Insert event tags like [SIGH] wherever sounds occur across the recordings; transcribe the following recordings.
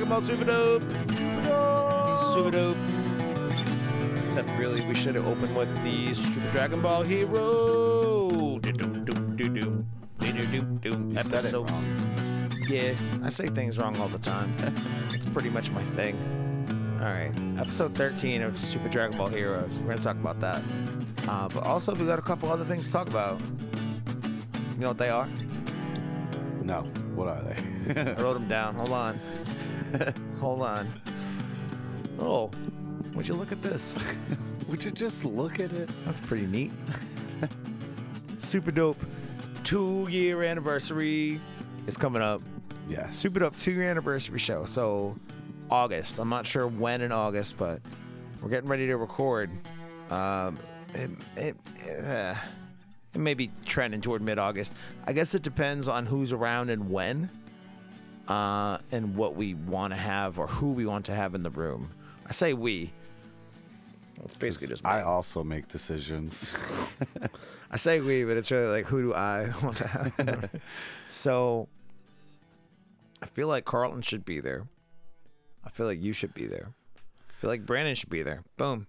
Dragon Ball Super Dope. Super Dope. Except really, we should have opened with the Super Dragon Ball Hero. You said it wrong. Yeah, I say things wrong all the time. [LAUGHS] it's pretty much my thing. All right, episode 13 of Super Dragon Ball Heroes. We're gonna talk about that. Uh, but also, we got a couple other things to talk about. You know what they are? No. What are they? I wrote them down. Hold on. [LAUGHS] [LAUGHS] Hold on. Oh, would you look at this? [LAUGHS] Would you just look at it? That's pretty neat. [LAUGHS] Super dope. Two year anniversary is coming up. Yes. Super Dope two year anniversary show. So August. I'm not sure when in August, but we're getting ready to record. Um, it, it, uh, it may be trending toward mid August. I guess it depends on who's around and when, uh, and what we want to have or who we want to have in the room. I say we. It's basically just me. I also make decisions. [LAUGHS] I say we, but it's really like who do I [LAUGHS] want to have? [LAUGHS] so I feel like Carlton should be there. I feel like you should be there. I feel like Brandon should be there. Boom.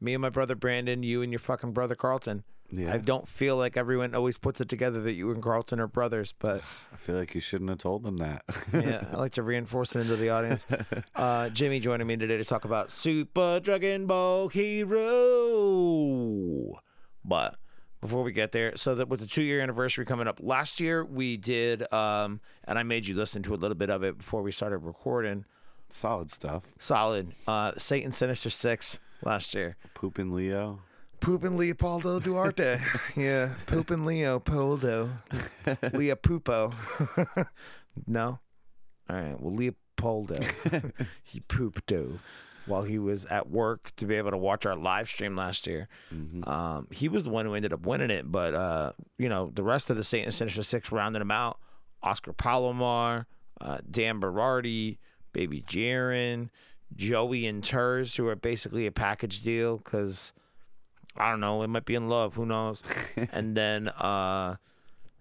Me and my brother Brandon, you and your fucking brother Carlton. Yeah. I don't feel like everyone always puts it together that you and Carlton are brothers, but I feel like you shouldn't have told them that. [LAUGHS] yeah, I like to reinforce it into the audience. Uh, Jimmy joining me today to talk about Super Dragon Ball Hero. But before we get there, so that with the two year anniversary coming up, last year we did, um, and I made you listen to a little bit of it before we started recording. Solid stuff. Solid. Uh, Satan Sinister Six last year. Poopin' Leo. Poopin' Leopoldo Duarte. [LAUGHS] yeah, Poopin' Leo Poldo. Leo no? All right, well, Leopoldo. [LAUGHS] he pooped while he was at work to be able to watch our live stream last year. Um, he was the one who ended up winning it, but, uh, you know, the rest of the Satan Sinister Six rounded him out. Oscar Palomar, uh, Dan Berardi, Baby Jaron, Joey and Turs, who are basically a package deal because. I don't know. It might be in love. Who knows? [LAUGHS] and then uh,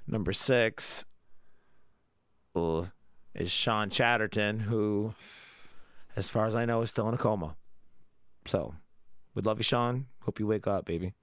number six uh, is Sean Chatterton, who, as far as I know, is still in a coma. So, we love you, Sean. Hope you wake up, baby.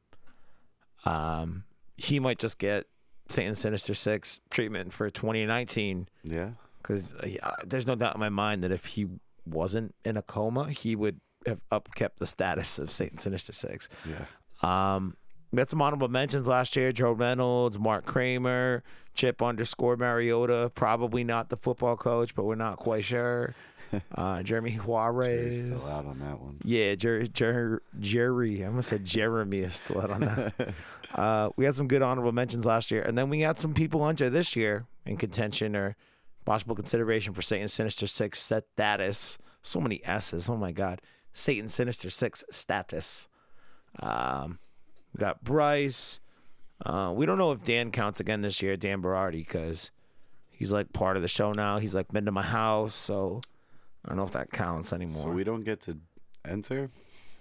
Um, he might just get Satan Sinister Six treatment for 2019 Yeah. because uh, there's no doubt in my mind that if he wasn't in a coma, he would have upkept the status of Satan Sinister Six. Yeah. Um, we had some honorable mentions last year: Joe Reynolds, Mark Kramer, Chip underscore Mariota. Probably not the football coach, but we're not quite sure. [LAUGHS] Uh, Jeremy Juarez. He's still out on that one. Yeah, Jer- Jer- Jerry. I almost said Jeremy is still out on that. [LAUGHS] uh, we had some good honorable mentions last year, and then we had some people under this year in contention or possible consideration for Satan Sinister Six status. So many S's. Oh my God, Satan Sinister Six status. Um, we got Bryce. Uh, we don't know if Dan counts again this year, Dan Berardi, because he's like part of the show now. He's like been to my house, so I don't know if that counts anymore. So we don't get to enter?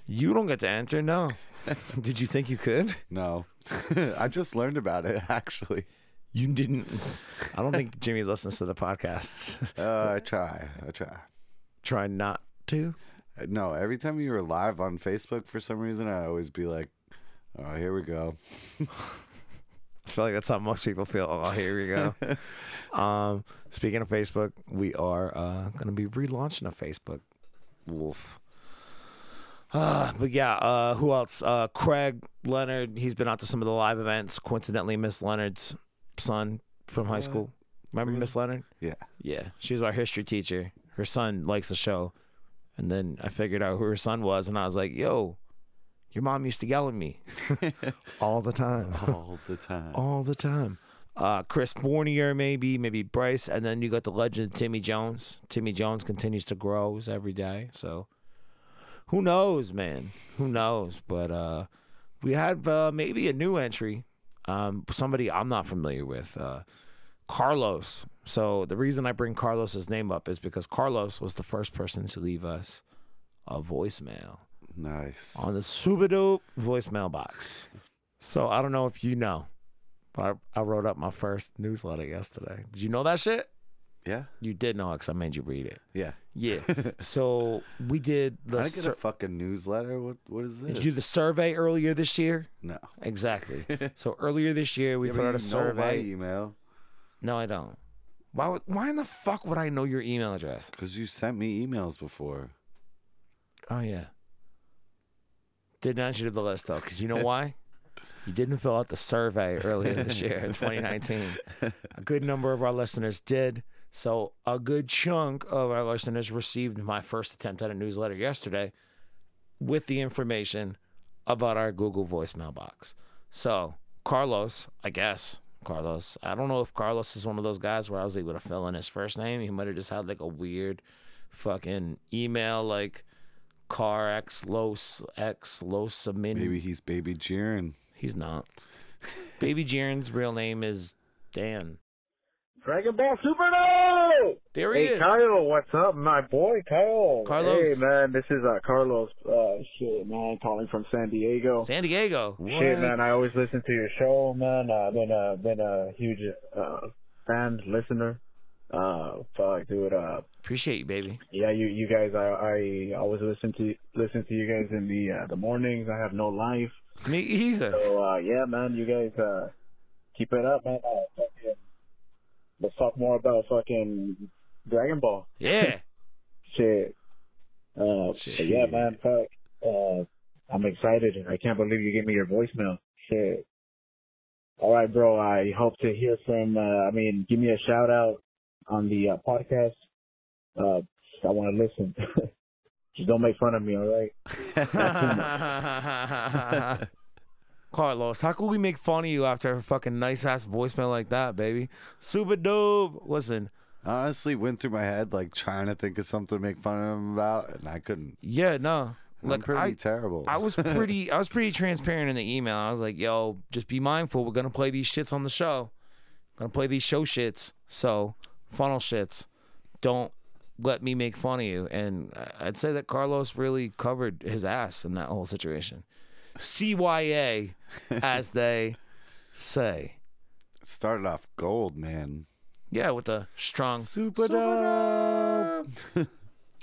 You don't get to enter, no. [LAUGHS] Did you think you could? No. [LAUGHS] I just learned about it [LAUGHS] actually. You didn't. I don't think Jimmy listens to the podcast. Uh, I try. I try. Try not to. No, every time you were live on Facebook for some reason, I always be like, "Oh, here we go." [LAUGHS] I feel like that's how most people feel. Oh, here we go. [LAUGHS] um, speaking of Facebook, we are uh, going to be relaunching a Facebook. Wolf. Uh, [SIGHS] but yeah, uh, who else? Uh, Craig Leonard. He's been out to some of the live events. Coincidentally, Miss Leonard's son from high school. Remember Miss Leonard? Yeah. Yeah, she was our history teacher. Her son likes the show. And then I figured out who her son was, and I was like, yo, your mom used to yell at me [LAUGHS] all the time. All the time. all the time. Uh, Chris Fournier, maybe, maybe Bryce. And then you got the legend of Timmy Jones. Timmy Jones continues to grow every day. So who knows, man? Who knows? But uh, we have uh, maybe a new entry. Um, somebody I'm not familiar with. Carlos. So the reason I bring Carlos's name up is because Carlos was the first person to leave us a voicemail Nice. on the dope voicemail box. So I don't know if you know, but I, I wrote up my first newsletter yesterday. Did you know that shit? Yeah. You did know it because I made you read it. Yeah. Yeah. [LAUGHS] so we did the. I get sur- a fucking newsletter. What What is this? did you do the survey earlier this year? no. Exactly. [LAUGHS] so earlier this year we Yeah, put out a you know my survey. email No, I don't. Why? Would, why in the fuck would I know your email address? because you sent me emails before. Oh yeah. Didn't add you to the list though, because you know [LAUGHS] why? You didn't fill out the survey earlier this year in [LAUGHS] 2019. A good number of our listeners did. So a good chunk of our listeners received my first attempt at a newsletter yesterday with the information about our Google voicemail box. So Carlos, I guess Carlos. I don't know if Carlos is one of those guys where I was able to fill in his first name. He might have just had like a weird fucking email like car x los x los Maybe he's baby Jiren. He's not. Baby Jiren's real name is Dan. Dragon Ball Superno! There he Hey is. Kyle, what's up, my boy Kyle? Carlos. Hey man, this is uh, Carlos. Uh, shit, man, calling from San Diego. San Diego. Shit, man, I always listen to your show, man. I've been uh, been a huge uh, fan, listener. Uh, fuck, dude. Uh, Appreciate you, baby. yeah, you you guys, I I always listen to listen to you guys in the uh, the mornings. I have no life, Me either. so uh, yeah, man, you guys uh, keep it up, man. Uh, let's talk more about fucking Dragon Ball. Yeah. [LAUGHS] Shit. Uh, but yeah, man, fuck. Uh, I'm excited. I can't believe you gave me your voicemail. Shit. All right, bro. I hope to hear from. Uh, I mean, give me a shout out on the uh, podcast. Uh, I want to listen. [LAUGHS] Just don't make fun of me, all right? [LAUGHS] Carlos, how could we make fun of you after a fucking nice ass voicemail like that, baby? Super dope. Listen, I honestly went through my head like trying to think of something to make fun of him about, and I couldn't. yeah, no. I'm Look, pretty I, terrible. I was pretty [LAUGHS] I was pretty transparent in the email. I was like, yo, just be mindful. We're gonna play these shits on the show. Gonna play these show shits. So funnel shits. Don't let me make fun of you. And I- I'd say that Carlos really covered his ass in that whole situation. CYA, as they say. started off gold, man. Yeah, with the strong Super dope.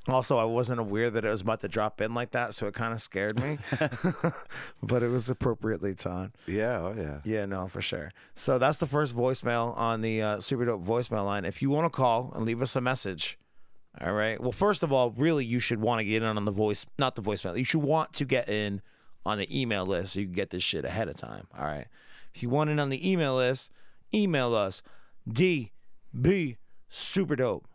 Also, I wasn't aware that it was about to drop in like that, so it kind of scared me. [LAUGHS] [LAUGHS] but it was appropriately timed. Yeah, oh yeah. Yeah, no, for sure. So that's the first voicemail on the uh, Super Dope voicemail line. If you want to call and leave us a message, all right. Well, first of all, really, you should want to get in on the voice, not the voicemail. You should want to get in on the email list so you can get this shit ahead of time. All right. If you want it on the email list, email us db super dope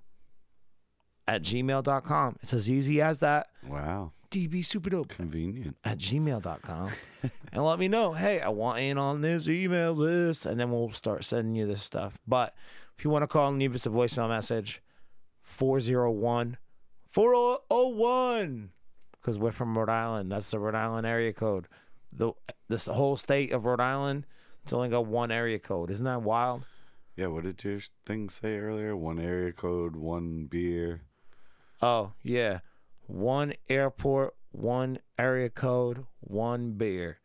at gmail.com. It's as easy as that. Wow, db super dope convenient. at gmail.com [LAUGHS] and let me know, hey, I want in on this email list. And then we'll start sending you this stuff. But if you want to call and leave us a voicemail message, 401 4001. Because we're from Rhode Island. That's the Rhode Island area code. The This whole state of Rhode Island, it's only got one area code. Isn't that wild? Yeah, what did your thing say earlier? One area code, one beer. Oh, yeah. One airport, one area code, one beer.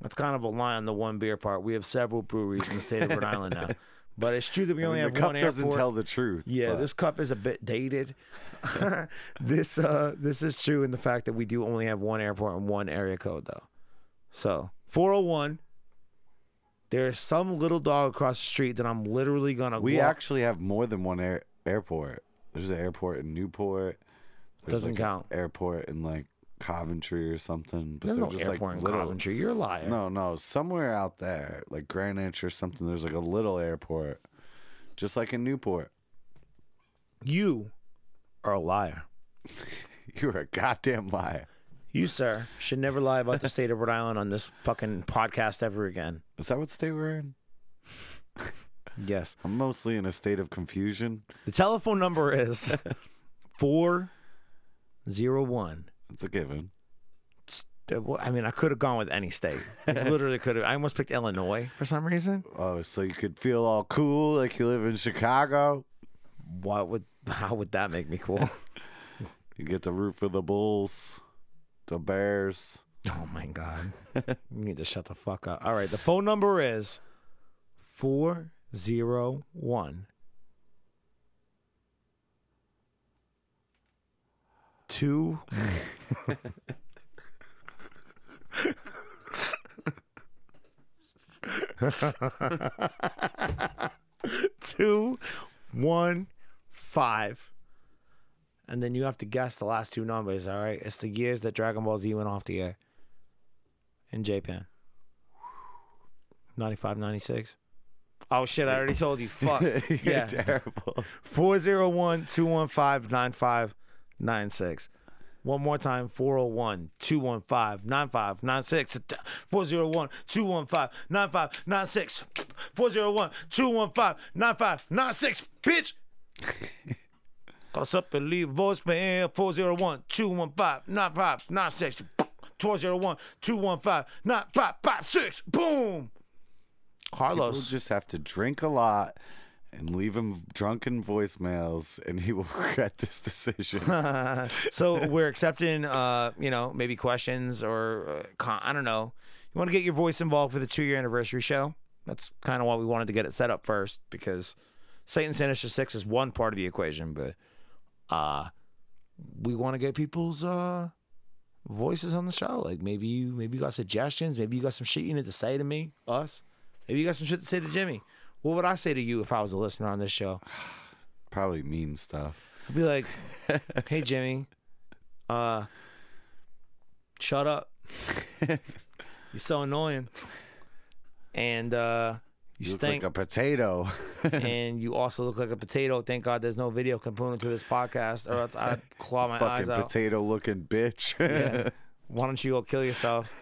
That's kind of a lie on the one beer part. We have several breweries in the state of Rhode Island now. [LAUGHS] But it's true that we I only mean, have the cup one doesn't tell the truth. yeah, but- this cup is a bit dated. [LAUGHS] this uh this is true in the fact that we do only have one airport and one area code though. So 401. There's some little dog across the street that I'm literally gonna We walk- actually have more than one air- airport. There's an airport in Newport. There's Doesn't like an count. Airport in like Coventry or something. But There's they're no just airport like in little. Coventry. You're a liar. No, no, somewhere out there, like Greenwich or something. There's like a little airport, just like in Newport. You are a liar. [LAUGHS] You're a goddamn liar. You, sir, should never lie about the state of Rhode Island on this fucking podcast ever again. Is that what state we're in? Yes. [LAUGHS] I'm mostly in a state of confusion. The telephone number is [LAUGHS] 401. It's a given. Uh, I mean, I could have gone with any state. I [LAUGHS] literally could have. I almost picked Illinois for some reason. Oh, so you could feel all cool like you live in Chicago. What would, how would that make me cool? [LAUGHS] You get to root for the Bulls, the Bears. Oh my God. You need to shut the fuck up. All right. The phone number is 401 two. two, one, five. And then you have to guess the last two numbers, all right? It's the years that Dragon Ball Z went off the air in Japan. 95, 96. Oh, shit, I already told you. Fuck. [LAUGHS] You're yeah. terrible. 401 215 9596. One more time 401 215 9596. 401 215 9596. 401 215 9596. Bitch! [LAUGHS] Call up and leave voicemail 401 215 9596. 401 215 9556. Boom! People Carlos. just have to drink a lot and leave him drunken voicemails, and he will [LAUGHS] regret this decision. [LAUGHS] so we're accepting, uh, you know, maybe questions or uh, con- I don't know. You want to get your voice involved for the two year anniversary show? That's kind of why we wanted to get it set up first because Satan Sinister Six is one part of the equation, but uh, we want to get people's uh, voices on the show. Like maybe you, maybe you got suggestions. Maybe you got some shit you need to say to me, us. Maybe you got some shit to say to Jimmy. What would I say to you if I was a listener on this show? Probably mean stuff. I'd be like, [LAUGHS] "Hey Jimmy, uh, shut up. [LAUGHS] You're so annoying, and uh, you, You look stink, like a potato. [LAUGHS] and you also look like a potato. Thank God there's no video component to this podcast, or else I'd claw my eyes Fucking out. potato looking bitch. Yeah. Why don't you go kill yourself?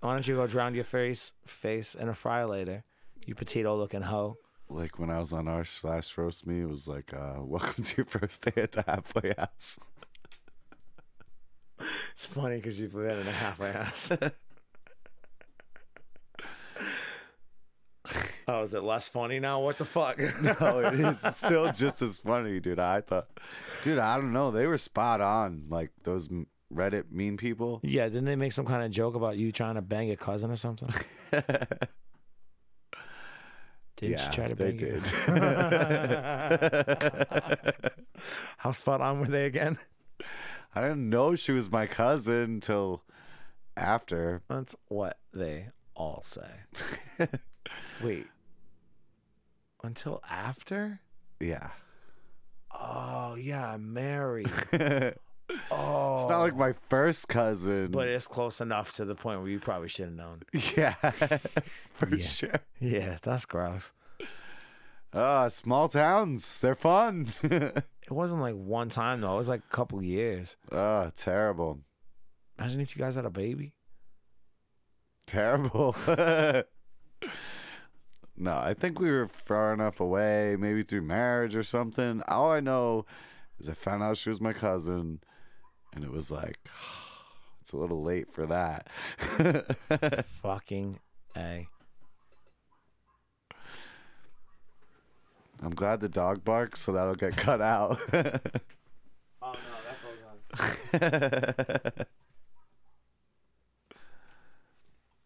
Why don't you go drown your face face in a fry later? You potato looking hoe. like when I was on our last roast me, it was like, uh, [LAUGHS] welcome to your first day at the halfway house. It's funny because you've been in a halfway house. [LAUGHS] oh, is it less funny now? What the fuck? [LAUGHS] no, it is still just as funny, dude. I thought, dude, I don't know. They were spot on. Like those Reddit mean people. yeah, didn't they make some kind of joke about you trying to bang your cousin or something? Didn't yeah, you try to they bang did. [LAUGHS] How spot on were they again? I didn't know she was my cousin until after. That's what they all say. [LAUGHS] Wait. Until after? Yeah. Oh, yeah, I'm [LAUGHS] married. it's Oh. not like my first cousin. But it's close enough to the point where you probably should have known. [LAUGHS] yeah, [LAUGHS] for Yeah. sure. Yeah, that's gross. Ah, small towns. They're fun. [LAUGHS] It wasn't like one time though. It was like a couple years. oh, terrible. Imagine if you guys had a baby. Terrible. no, I think we were far enough away, maybe through marriage or something. All I know is I found out she was my cousin, and it was like, [SIGHS] it's a little late for that. [LAUGHS] Fucking a. I'm glad the dog barks, so that'll get cut out. [LAUGHS] Oh no, that goes on. [LAUGHS]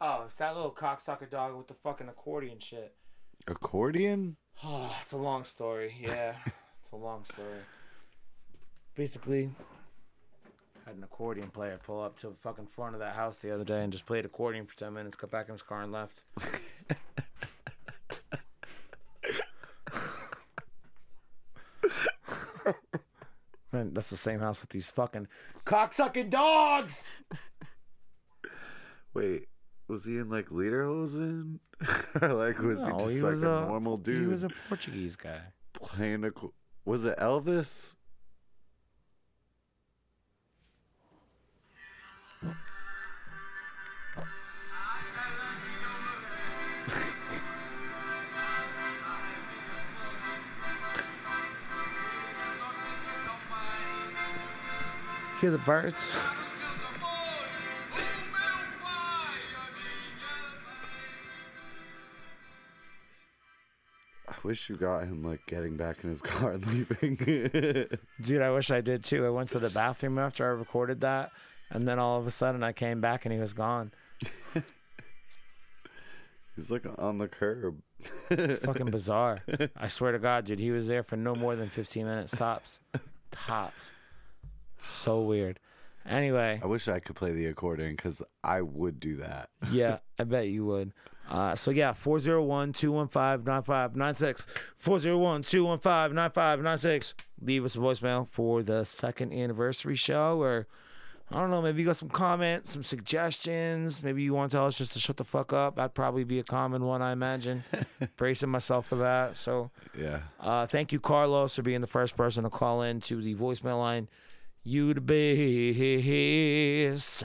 Oh, it's that little cocksucker dog with the fucking accordion shit. Accordion? Oh, [SIGHS] it's a long story. Yeah, it's a long story. Basically, had an accordion player pull up to the fucking front of that house the other day and just played accordion for ten minutes, got back in his car and left. And that's the same house with these fucking cocksucking dogs. Wait, was he in like Lederhosen? [LAUGHS] or like was he just he like was a, a- normal dude He was a Portuguese guy. playing a? Was it Elvis? Hear the birds? I wish you got him like getting back in his [LAUGHS] car and leaving. [LAUGHS] Dude, I wish I did too. I went to the bathroom after I recorded that, and then all of a sudden I came back and he was gone. [LAUGHS] He's like on the curb. It's fucking bizarre. I swear to God, dude, he was there for no more than 15 minutes tops. Tops. So weird. Anyway, I wish I could play the accordion because I would do that. [LAUGHS] yeah, I bet you would. Uh, so yeah, 401-215-9596. 401-215-9596. Leave us a voicemail for the second anniversary show or I don't know, maybe you got some comments, some suggestions. Maybe you want to tell us just to shut the fuck up. That'd probably be a common one, I imagine. [LAUGHS] Bracing myself for that. So Yeah. uh, thank you, Carlos, for being the first person to call in to the voicemail line. You the best.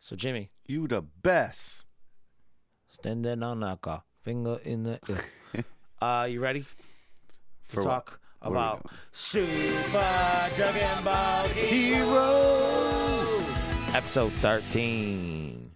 So, Jimmy, You the best. standing on a car, finger in the [LAUGHS] uh, you ready? For to talk What about? Super Dragon Ball Heroes. Episode 13.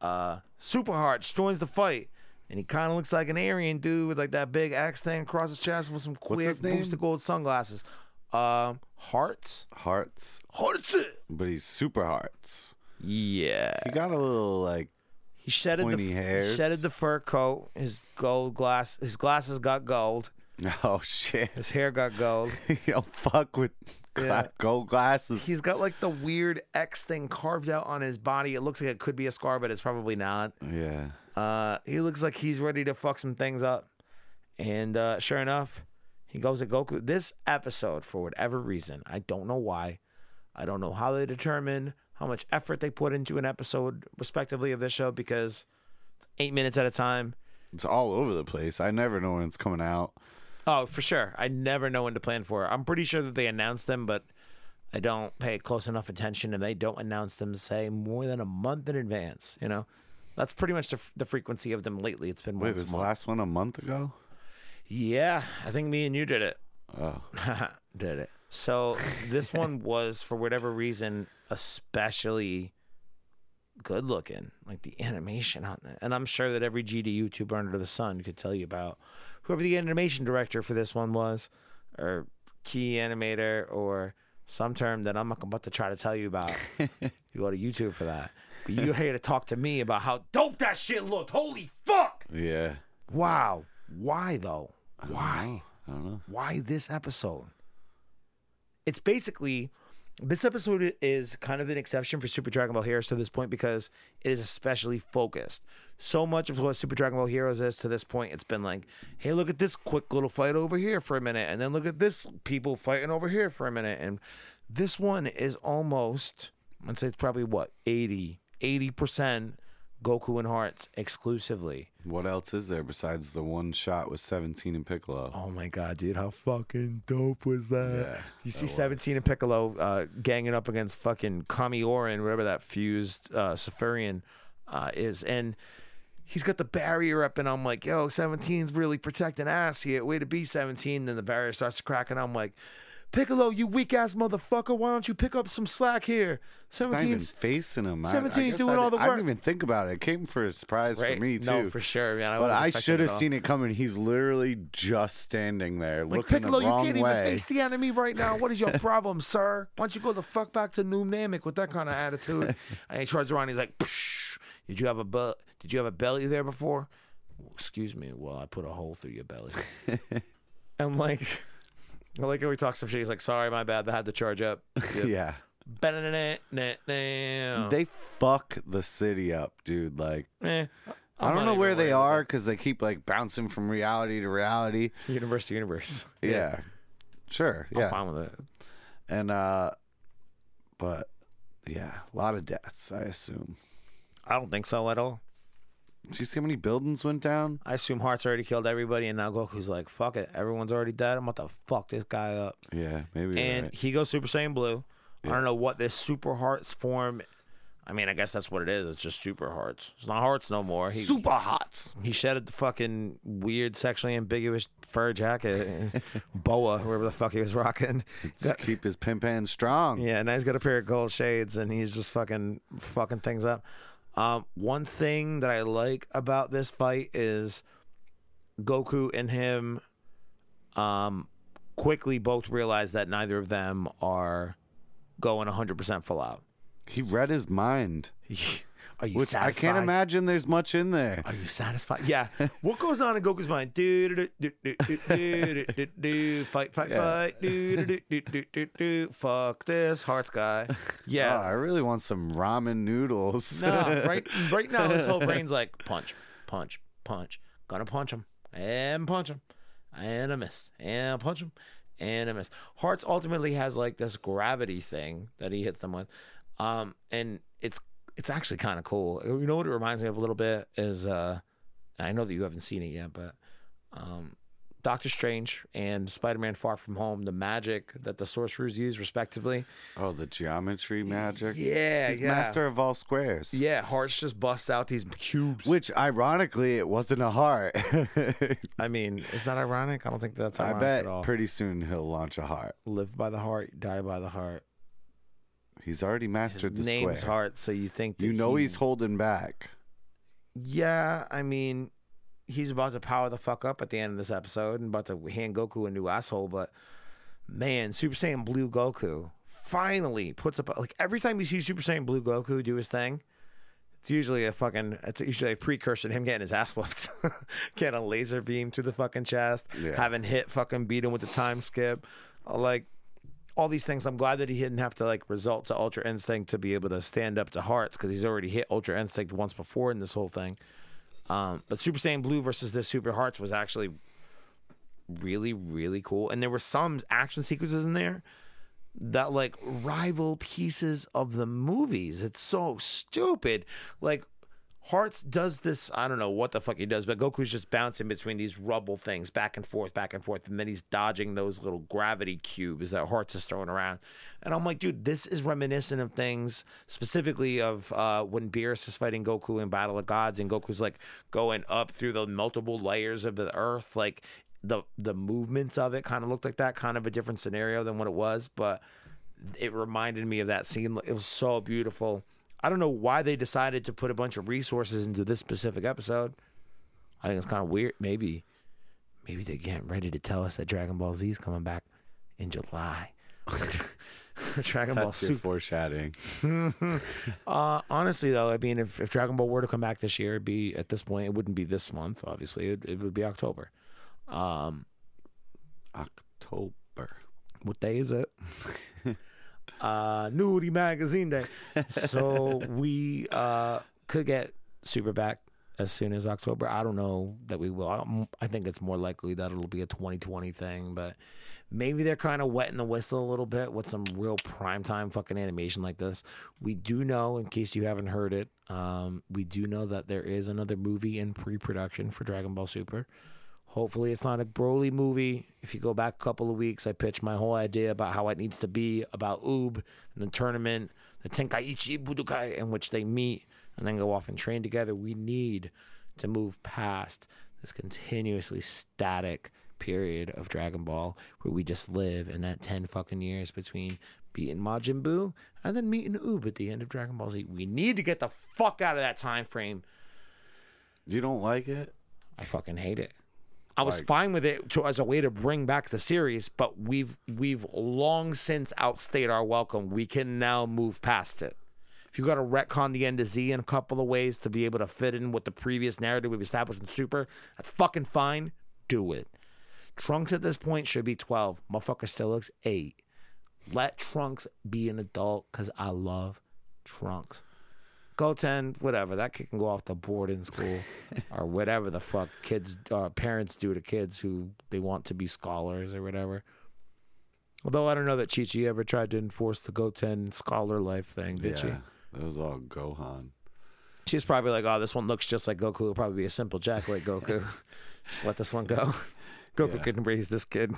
Uh, Super Hearts joins the fight. And he kind of looks like an Aryan dude with like that big axe thing across his chest with some quick boosted gold sunglasses. Um, Hearts? Hearts, Hearts! but he's super hearts. Yeah. He got a little like He shedded Pointy the hairs. he shedded the fur coat. His gold glass. His glasses got gold. [LAUGHS] oh shit. His hair got gold. [LAUGHS] you don't fuck with gla- Yeah. gold glasses. He's got like the weird X thing carved out on his body. It looks like it could be a scar, but it's probably not. yeah. Uh, he looks like he's ready to fuck some things up. And uh, sure enough, he goes at Goku. This episode, for whatever reason, I don't know why. I don't know how they determine how much effort they put into an episode, respectively, of this show because it's eight minutes at a time. It's all over the place. I never know when it's coming out. Oh, for sure. I never know when to plan for. I'm pretty sure that they announce them, but I don't pay close enough attention, and they don't announce them, say, more than a month in advance. You know, that's pretty much the, f- the frequency of them lately. It's been Wait, was the last one a month ago? Yeah, I think me and you did it. Oh. [LAUGHS] did it. So this [LAUGHS] one was, for whatever reason, especially good looking. Like the animation on it. And I'm sure that every GD YouTuber under the sun could tell you about whoever the animation director for this one was, or key animator, or some term that I'm about to try to tell you about. [LAUGHS] you go to YouTube for that. But you're here to talk to me about how dope that shit looked. Holy fuck! Yeah. Wow. Why though? Why? I don't know. why this episode? It's basically this episode is kind of an exception for Super Dragon Ball Heroes to this point because it is especially focused. So much of what Super Dragon Ball Heroes is to this point, it's been like, hey, look at this quick little fight over here for a minute, and then look at this people fighting over here for a minute. And this one is almost, I'd say it's probably what, 80, 80% Goku and Hearts exclusively. What else is there besides the one shot with 17 and Piccolo? Oh my god, dude, how fucking dope was that? Yeah, you see that 17 and Piccolo uh, ganging up against fucking Kamioren, whatever that fused uh, uh, is. And he's got the barrier up, and I'm like, yo, 17's really protecting ass here. Way to be 17. Then the barrier starts to crack, and I'm like, Piccolo, you weak ass motherfucker, why don't you pick up some slack here? Not even 17's. facing him. I- I 17's doing I, all the work. I didn't even think about it. It came for a surprise Right? for me too. No, for sure, man. I but I should have seen it coming. He's literally just standing there, Like looking Piccolo, the you can't way. even face the enemy right now. What is your [LAUGHS] problem, sir? Why don't you go the fuck back to New Namek with that kind of attitude? [LAUGHS] and he turns around, he's like, Psh, "Did you have a bu- Did you have a belly there before?" Excuse me. Well, I put a hole through your belly. [LAUGHS] and like, I like how he talks some shit. He's like, "Sorry, my bad. That had to charge up." [LAUGHS] yeah. They, They fuck the city up, dude. Like eh, I don't not know where they are because they keep like bouncing from reality to reality. that. Universe to universe. [LAUGHS] Yeah. Sure. I'm Yeah. fine with it. And uh but yeah, a lot of deaths, I assume. I don't think so at all. Did you see how many buildings went down? I assume Heart's already killed everybody, and now Goku's like, "Fuck it, everyone's already dead. I'm about to fuck this guy up." Yeah, maybe. you're and right. he goes Super Saiyan Blue. I don't know what this Super Hearts form. I mean, I guess that's what it is. It's just Super Hearts. It's not Hearts no more. He, super hots. He shedded the fucking weird, sexually ambiguous fur jacket, [LAUGHS] boa, wherever the fuck he was rocking. To keep his pimp hand strong. Yeah, now he's got a pair of gold shades, and he's just fucking fucking things up. Um, one thing that I like about this fight is Goku and him, um, quickly both realize that neither of them are going 100% full out. He read his mind. [LAUGHS] Are you Which I can't imagine there's much in there. Are you satisfied? Yeah. what goes on in Goku's mind? Do do do do do do do do fight fight fight do do do do do do fuck this hearts guy. Oh, Yeah. I really want some ramen noodles. no, right right now his whole brain's like punch, punch, punch. Gonna punch him and punch him and I miss and punch him and I miss. Hearts ultimately has like this gravity thing that he hits them with, um, and it's it's actually kind of cool. You know what it reminds me of a little bit is uh, and I know that you haven't seen it yet, but um, Doctor Strange and Spider Man Far From Home, the magic that the sorcerers use respectively. Oh, the geometry magic. Yeah, He's yeah. master of all squares. Yeah, Hearts just bust out these cubes. Which, ironically, it wasn't a heart. [LAUGHS] I mean, is that ironic? I don't think that's I bet at all. pretty soon he'll launch a heart. Live by the heart, die by the heart. He's already His mastered the name's square. Heart, so you think You know he- he's holding back. Yeah, I mean, he's about to power the fuck up at the end of this episode and about to hand Goku a new asshole. But man, Super Saiyan Blue Goku finally puts up like every time you see Super Saiyan Blue Goku do his thing. It's usually a fucking. It's usually a precursor to him getting his ass whooped, [LAUGHS] getting a laser beam to the fucking chest, Yeah. having hit fucking beat him with the time skip, like all these things. I'm glad that he didn't have to like result to Ultra Instinct to be able to stand up to Hearts because he's already hit Ultra Instinct once before in this whole thing. Um, but Super Saiyan Blue versus this Super Hearts was actually really, really cool. And there were some action sequences in there that like rival pieces of the movies. It's so stupid. Like Hearts does this, I don't know what the fuck he does, but Goku's just bouncing between these rubble things back and forth, back and forth, and then he's dodging those little gravity cubes that Hearts is throwing around. And I'm like, dude, this is reminiscent of things specifically of uh, when Beerus is fighting Goku in Battle of Gods, and Goku's like going up through the multiple layers of the earth. Like the the movements of it kind of looked like that, kind of a different scenario than what it was, but it reminded me of that scene. It was so beautiful. I don't know why they decided to put a bunch of resources into this specific episode. I think it's kind of weird. Maybe, maybe they're getting ready to tell us that Dragon Ball Z is coming back in July. [LAUGHS] Dragon Ball Super. foreshadowing. [LAUGHS] Uh, honestly, though, I mean, if, if Dragon Ball were to come back this year, it'd be at this point, it wouldn't be this month. Obviously, it, it would be October. Um, October. what day is it? [LAUGHS] uh, Nudie Magazine Day. So we uh, could get Super back as soon as October. I don't know that we will. I, I think it's more likely that it'll be a 2020 thing, but maybe they're kind of wetting the whistle a little bit with some real primetime fucking animation like this. We do know, in case you haven't heard it, um, we do know that there is another movie in pre-production for Dragon Ball Super. Hopefully, it's not a Broly movie. If you go back a couple of weeks, I pitched my whole idea about how it needs to be about Oob and the tournament, the Tenkaichi Budokai, in which they meet and then go off and train together. We need to move past this continuously static period of Dragon Ball where we just live in that 10 fucking years between beating Majin Buu and then meeting Oob at the end of Dragon Ball Z. We need to get the fuck out of that time frame. You don't like it? I fucking hate it. I was Like- fine with it to, as a way to bring back the series, but we've we've long since outstayed our welcome. We can now move past it. If you got to retcon the end of Z in a couple of ways to be able to fit in with the previous narrative we've established in Super, that's fucking fine. Do it. Trunks at this point should be 12. Motherfucker still looks 8. Let Trunks be an adult because I love Trunks. Goten, whatever. That kid can go off the board in school [LAUGHS] or whatever the fuck kids, uh, parents do to kids who they want to be scholars or whatever. Although I don't know that Chi Chi ever tried to enforce the Goten scholar life thing, did she? yeah. That was all Gohan. She's probably like, oh, this one looks just like Goku. It'll probably be a simple jack like Goku. [LAUGHS] just let this one go. [LAUGHS] Goku Yeah. can raise this kid.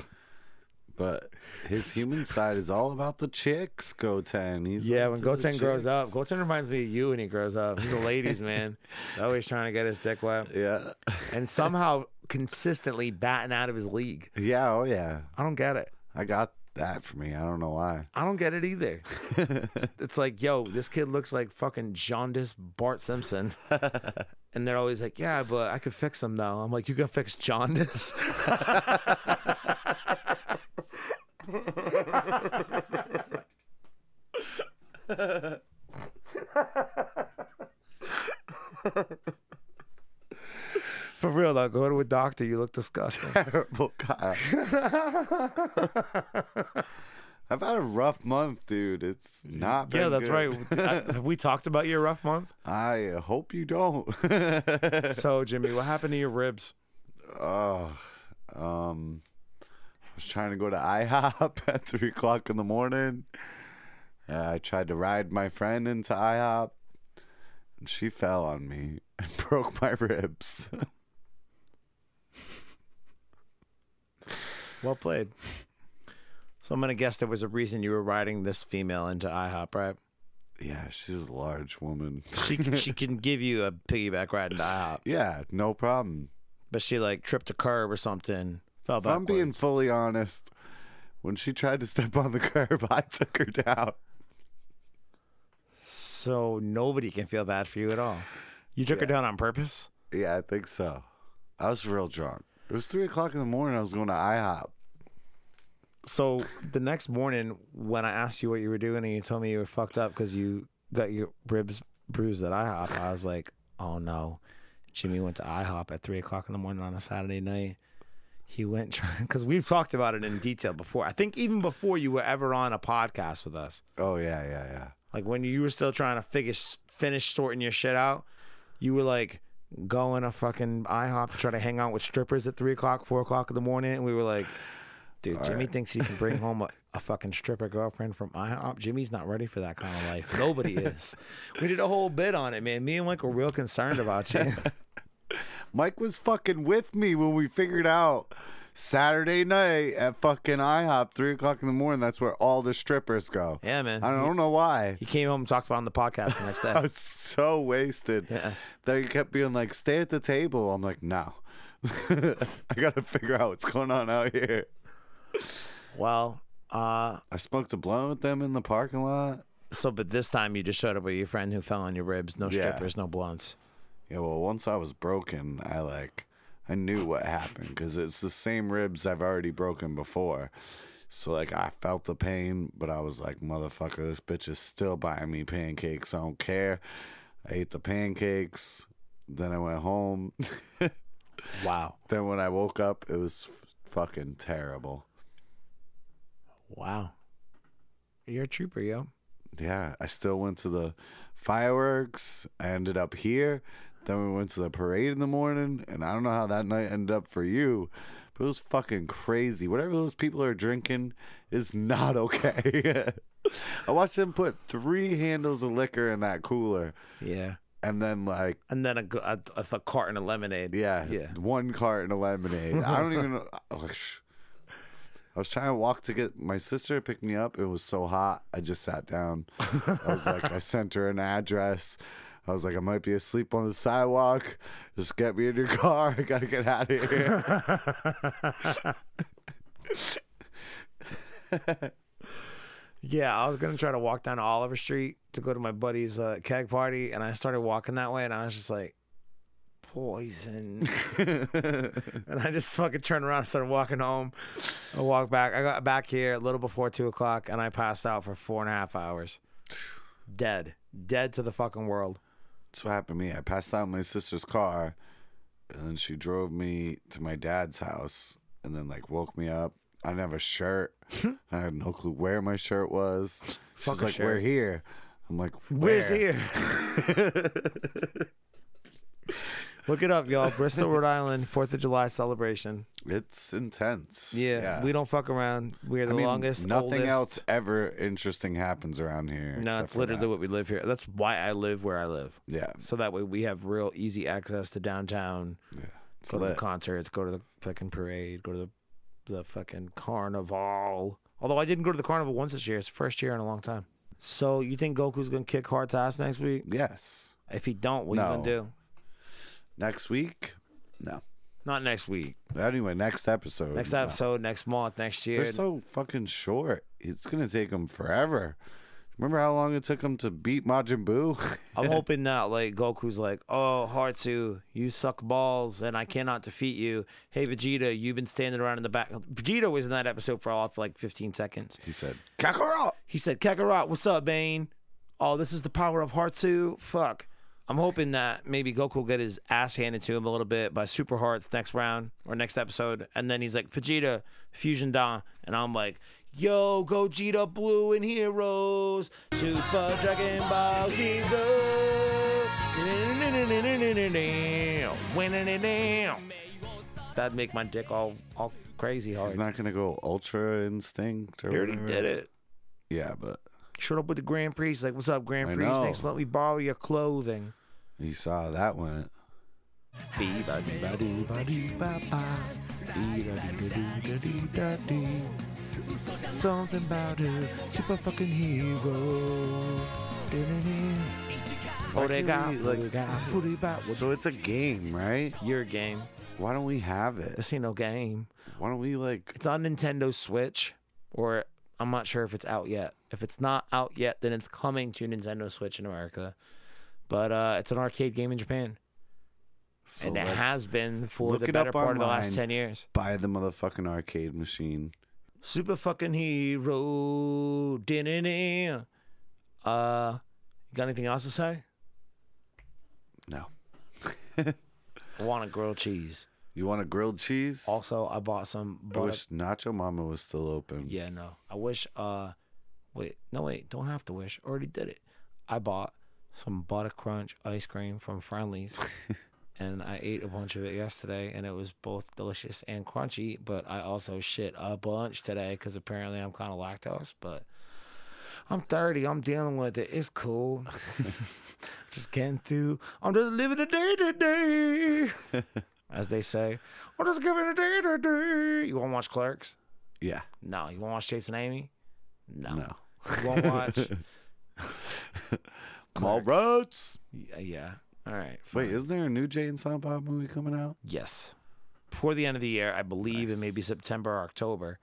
But his [LAUGHS] human side is all about the chicks, Goten. He's Yeah, when Goten grows up. Goten reminds me of you when he grows up. He's a ladies' [LAUGHS] man. He's always trying to get his dick wet. Yeah. And somehow consistently batting out of his league. Yeah, oh yeah. I don't get it. I got that for me. I don't know why. I don't get it either. [LAUGHS] it's like, yo, this kid looks like fucking jaundice Bart Simpson. and they're always like, yeah, but I could fix him though. I'm like, you can fix jaundice? For real though, go to a doctor. You look disgusting. Terrible guy. I've had a rough month, dude. It's not. Yeah, that's good. right. I, [LAUGHS] uh, have we talked about your rough month? I uh, hope you don't. so, Jimmy, what happened to your ribs? [LAUGHS] Oh, um, was trying to go to IHOP [LAUGHS] at three o'clock in the morning. Uh, I tried to ride my friend into IHOP, and she fell on me [LAUGHS] and broke my ribs. Well played. So I'm gonna guess there was a reason you were riding this female into IHOP, right? yeah, she's a large woman. She she [LAUGHS] can give you a piggyback ride into IHOP, yeah, no problem. but she like tripped a curb or something, fell If back. I'm being fully honest, when she tried to step on the [LAUGHS] curb, I took her down. so nobody can feel bad for you at all. You took her down on purpose. Yeah, I think so. I was real drunk. It was three o'clock in the morning. I was going to IHOP. So the next morning, when I asked you what you were doing, and you told me you were fucked up because you got your ribs bruised at IHOP, I was like, "Oh no!" Jimmy went to IHOP at three o'clock in the morning on a Saturday night. He went trying [LAUGHS] because we've talked about it in detail before. I think even before you were ever on a podcast with us, Oh yeah, yeah, yeah. like when you were still trying to figure finish sorting your shit out, you were like going to fucking IHOP to try to hang out with strippers at three o'clock, four o'clock in the morning, and we were like, dude, Jimmy thinks he can bring home a, a fucking stripper girlfriend from IHOP. Jimmy's not ready for that kind of life. Nobody is. [LAUGHS] We did a whole bit on it, man. Me and Mike were real concerned about you. [LAUGHS] Mike was fucking with me when we figured out Saturday night at fucking IHOP, three o'clock in the morning. That's where all the strippers go. Yeah, man. I don't know why. He came home and talked about it on the podcast the next [LAUGHS] day. I was so wasted Yeah. that he kept being like, "Stay at the table." I'm like, "No, [LAUGHS] I gotta figure out what's going on out here." Well, uh, I smoked a blunt with them in the parking lot. so but this time you just showed up with your friend who fell on your ribs. No Yeah. strippers, no blunts. Yeah, well, once I was broken, I like, I knew what happened because it's the same ribs I've already broken before. So like, I felt the pain, but I was like, motherfucker, this bitch is still buying me pancakes. I don't care. I ate the pancakes. Then I went home. [LAUGHS] Wow. then when I woke up, it was f- fucking terrible. Wow. You're a trooper, yo. Yeah, I still went to the fireworks. I ended up here. Then we went to the parade in the morning, and I don't know how that night ended up for you, but it was fucking crazy. Whatever those people are drinking is not [LAUGHS] okay. I watched them put three handles of liquor in that cooler, Yeah. and then like, And then a, a, a, carton of lemonade. yeah, Yeah. one carton of lemonade. I don't even know. [LAUGHS] Oh, I was like, shh. I was trying to walk to get my sister to pick me up. It was so hot. I just sat down. I was like, [LAUGHS] I sent her an address. I was like, I might be asleep on the sidewalk. Just get me in your car. [LAUGHS] I gotta get out of here. [LAUGHS] Yeah, I was gonna try to walk down Oliver Street to go to my buddy's uh, keg party, and I started walking that way, and I was just like, poison. [LAUGHS] and I just fucking turned around and started walking home. I walked back. I got back here a little before two o'clock, and I passed out for four and a half hours. Dead, dead to the fucking world. That's what happened to me. I passed out in my sister's car, and then she drove me to my dad's house, and then like woke me up. I didn't have a shirt. [LAUGHS] I had no clue where my shirt was. Fuck She's like, "We're here." I'm like, Where's here? [LAUGHS] [LAUGHS] Look it up, y'all. Bristol, Rhode Island, Fourth of July celebration. It's intense. Yeah, we don't fuck around. We're the I mean, longest. Nothing oldest. else ever interesting happens around here. No, it's literally that. what we live here. That's why I live where I live. yeah. So that way we have real easy access to downtown. Yeah. It's Go to the concerts, go to the fucking parade, go to the the fucking carnival. Although I didn't go to the carnival once this year. It's the first year in a long time. So you think Goku's gonna kick Hart's ass next week? yes. If he don't, what are you No. gonna do? Next week? No. Not next week. Anyway, next episode. Next No. episode, next month, next year. They're so fucking short. It's gonna take them forever. Remember how long it took them to beat Majin Buu? [LAUGHS] I'm hoping that like Goku's like, oh Heartsu, you suck balls and I cannot defeat you. Hey Vegeta, you've been standing around in the back. Vegeta was in that episode for all for like 15 seconds. he said, Kakarot. He said, Kakarot, what's up, Bane? Oh, this is the power of Heartsu. Fuck. I'm hoping that maybe Goku will get his ass handed to him a little bit by Super Hearts next round or next episode, and then he's like Vegeta Fusion Da, and I'm like, Yo, Gogeta Blue and Heroes, Super Dragon Ball Hero. That'd make my dick all all crazy hard. He's not gonna go Ultra Instinct or He already whatever. did it. Yeah, but Showed up with the Grand Prix. He's like, "What's up, Grand I Prix? know. Thanks, for letting me borrow your clothing." you saw that went. Something about a super fucking hero. Oh, they can't got, we, like- got [LAUGHS] footy back. So it's a game, right? Your game. Why don't we have it? This ain't no game. Why don't we like? It's on Nintendo Switch, or I'm not sure if it's out yet. If it's not out yet, then it's coming to Nintendo Switch in America. But uh, it's an arcade game in Japan, So and it has been for the better part of the last ten years. buy the motherfucking arcade machine. Super fucking hero. Uh, you got anything else to say? No. [LAUGHS] I want a grilled cheese. You want a grilled cheese? Also, I bought some I wish Nacho Mama was still open. Yeah, no. I wish. Uh, wait, no, wait. Don't have to wish. Already did it. I bought some butter crunch ice cream from Friendly's, [LAUGHS] and I ate a bunch of it yesterday, and it was both delicious and crunchy. But I also shit a bunch today because apparently I'm kind of lactose. But I'm 30. I'm dealing with it. It's cool. [LAUGHS] [LAUGHS] just getting through. I'm just living a day to day, as they say. I'm just giving a day to day. You want to watch Clerks? Yeah. No. You want to watch Chasing Amy? No. No. You won't watch? [LAUGHS] Mallrats. yeah, yeah. All right. Wait, isn't there a new Jay and Silent Bob movie coming out? yes. Before the end of the year, I believe it may be September or October.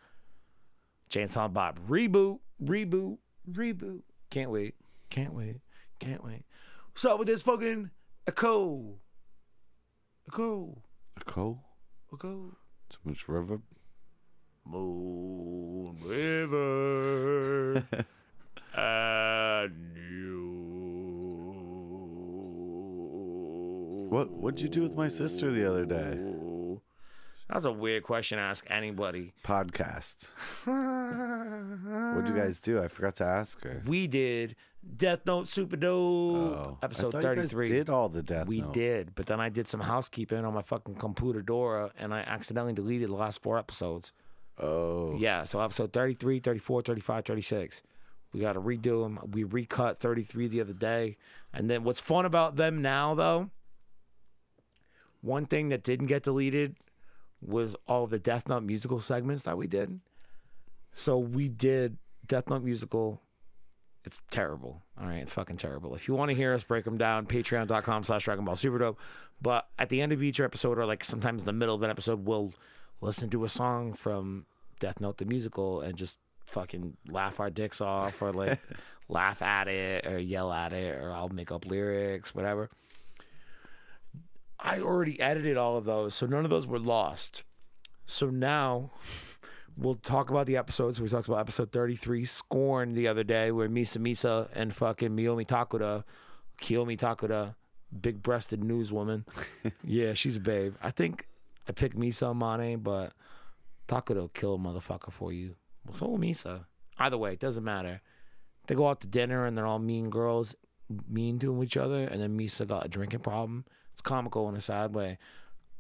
Jay and Silent Bob reboot, reboot, reboot. Can't wait. Can't wait. Can't wait. What's up with this fucking echo? Echo. A co? Echo. Too much river. Moon River [LAUGHS] and you. What What'd you do with my sister the other day? That's a weird question to ask anybody. Podcast. [LAUGHS] What'd you guys do? I forgot to ask her. We did Death Note Super Dope Oh, I episode thought you guys 33. did all the death. Note. We Note. did, but then I did some housekeeping on my fucking computer Dora and I accidentally deleted the last four episodes. Oh. Yeah, so episode 33, 34, 35, 36. We got to redo them. We recut 33 the other day. And then what's fun about them now, though, one thing that didn't get deleted was all the Death Note musical segments that we did. So we did Death Note musical. It's terrible. All right, it's fucking terrible. If you want to hear us break them down, patreon.com slash Dragon Ball Super Dope. But at the end of each episode, or like sometimes in the middle of an episode, we'll listen to a song from Death Note the musical and just fucking laugh our dicks off or like [LAUGHS] laugh at it or yell at it or I'll make up lyrics, whatever. I already edited all of those, so none of those were lost. So now we'll talk about the episodes. We talked about episode 33, Scorn, the other day, where Misa Misa and fucking Miyomi Takuda, Kiyomi Takuda, big breasted newswoman. [LAUGHS] yeah, she's a babe. I think I picked Misa Amane, but Takuda will kill a motherfucker for you. Well, so will Misa. Either way, it doesn't matter. They go out to dinner and they're all mean girls, mean to each other, and then Misa got a drinking problem. It's comical in a sad way.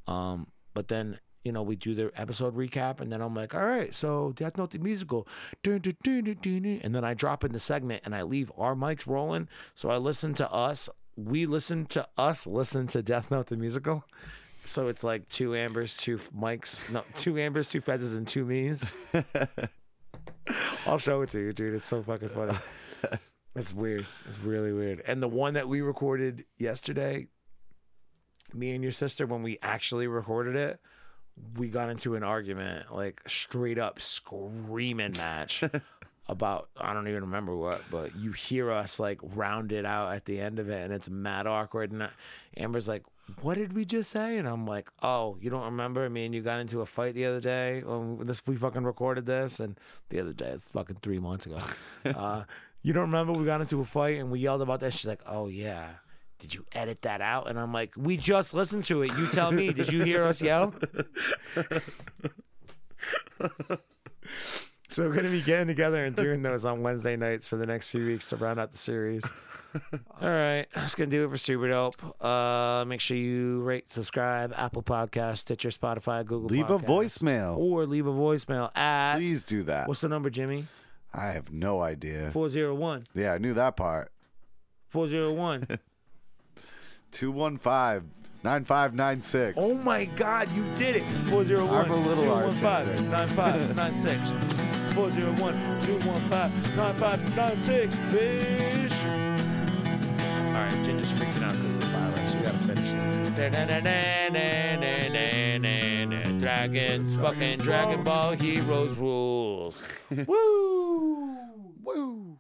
Um, but then you know we do the episode recap, and then I'm like, all right, so Death Note the musical, and then I drop in the segment and I leave our mics rolling. So I listen to us. We listen to us. Listen to Death Note the musical. So it's like two ambers, two mics, no, two ambers, two feathers, and two me's. I'll show it to you, dude. It's so fucking funny. [LAUGHS] It's weird. It's really weird. And the one that we recorded yesterday, me and your sister, when we actually recorded it, we got into an argument, like straight up screaming match [LAUGHS] about I don't even remember what, but you hear us like round it out at the end of it, and it's mad awkward. And Amber's like, "What did we just say?" And I'm like, "Oh, you don't remember? Me and you got into a fight the other day when this we fucking recorded this, and the other day it's fucking three months ago. [LAUGHS] uh, you don't remember? We got into a fight and we yelled about that. She's like, "Oh yeah." Did you edit that out? And I'm like, We just listened to it. You tell me. Did you hear us yell? [LAUGHS] so we're gonna be getting together and doing those on Wednesday nights for the next few weeks to round out the series. [LAUGHS] All right, that's gonna do it for Super Dope. Uh, make sure you rate, subscribe, Apple Podcast, Stitcher, Spotify, Google. Leave a voicemail. or leave a voicemail at. Please do that. What's the number, Jimmy? I have no idea. 401. Yeah, I knew that part. 401. [LAUGHS] 215 9596. oh my God, you did it. 401 I'm a little 215 9596. 401 215 9596. Fish. All right, Ginger's freaking out because of the fireworks. We gotta finish this. Dragons, fucking Dragon Ball Heroes rules. [LAUGHS] Woo! Woo!